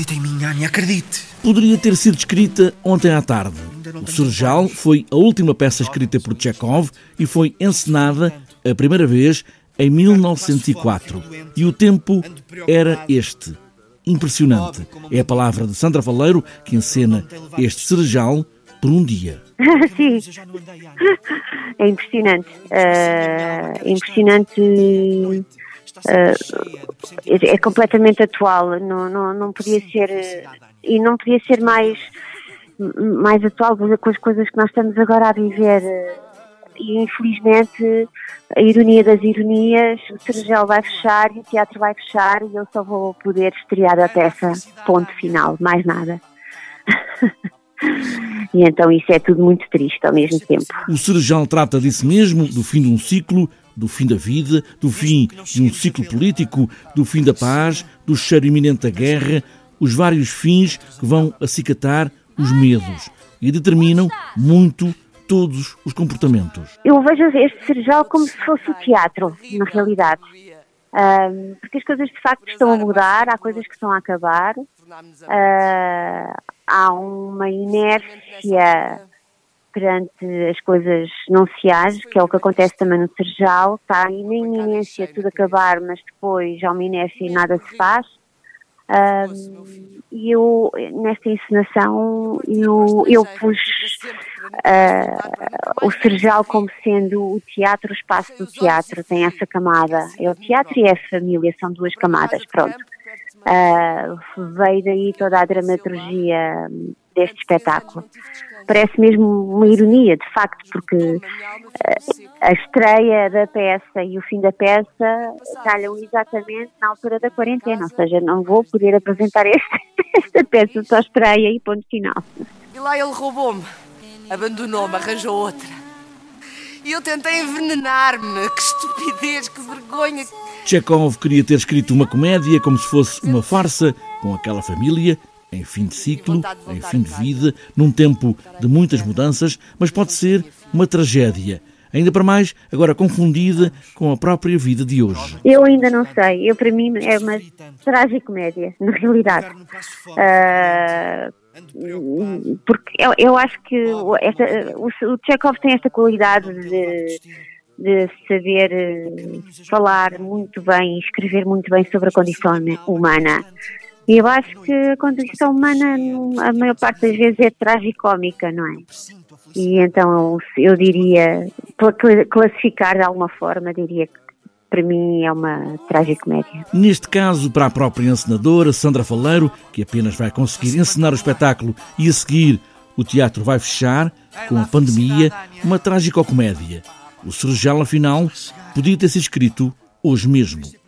Acredita em mim, Annie, acredite. Poderia ter sido escrita ontem à tarde. O Surjal foi a última peça escrita por Chekhov e foi encenada a primeira vez em 1904. E o tempo era este. Impressionante. É a palavra de Sandra Valeiro que encena este Serjal por um dia. Sim, é impressionante. Uh, é impressionante. Uh, é, é, completamente atual. Não, não, não podia ser. E não podia ser mais, mais atual com as coisas que nós estamos agora a viver. E infelizmente, a ironia das ironias, o Sergel vai fechar e o teatro vai fechar e eu só vou poder estrear a peça. Ponto final, mais nada. E então isso é tudo muito triste ao mesmo tempo. O Cerejal trata disso mesmo, do fim de um ciclo, do fim da vida, do fim de um ciclo político, do fim da paz, do cheiro iminente da guerra, os vários fins que vão acicatar os medos e determinam muito todos os comportamentos. Eu vejo este Cerejal como se fosse o teatro, na realidade. Um, porque as coisas de facto estão a mudar, há coisas que estão a acabar, uh, há uma inércia perante as coisas não se age, que é o que acontece também no Serjal, está na iminência tudo acabar, mas depois há uma inércia e nada se faz. Um, e eu, nesta encenação, eu, eu pus uh, o Serjal como sendo o teatro, o espaço do teatro, tem essa camada. É o teatro e é a família, são duas camadas, pronto. Uh, veio daí toda a dramaturgia deste espetáculo. Parece mesmo uma ironia, de facto, porque uh, a estreia da peça e o fim da peça calham exatamente na altura da quarentena, ou seja, não vou poder apresentar esta, esta peça, só estreia e ponto final. E lá ele roubou-me, abandonou-me, arranjou outra. E eu tentei envenenar-me, que estupidez, que vergonha. Chekhov queria ter escrito uma comédia como se fosse uma farsa, com aquela família, em fim de ciclo, em fim de vida, num tempo de muitas mudanças, mas pode ser uma tragédia. Ainda para mais, agora confundida com a própria vida de hoje. Eu ainda não sei. Eu, para mim, é uma tragicomédia, na realidade. Uh, porque eu, eu, acho que esta, o, o Chekhov tem esta qualidade de de saber eh, falar muito bem, escrever muito bem sobre a condição humana. E eu acho que a condição humana, a maior parte das vezes, é tragicómica, não é? E então eu diria, classificar de alguma forma, diria que para mim é uma tragicomédia. Neste caso, para a própria encenadora Sandra Faleiro, que apenas vai conseguir encenar o espetáculo e a seguir o teatro vai fechar, com a pandemia, uma tragicomédia. O Serjal, afinal, podia ter sido escrito hoje mesmo.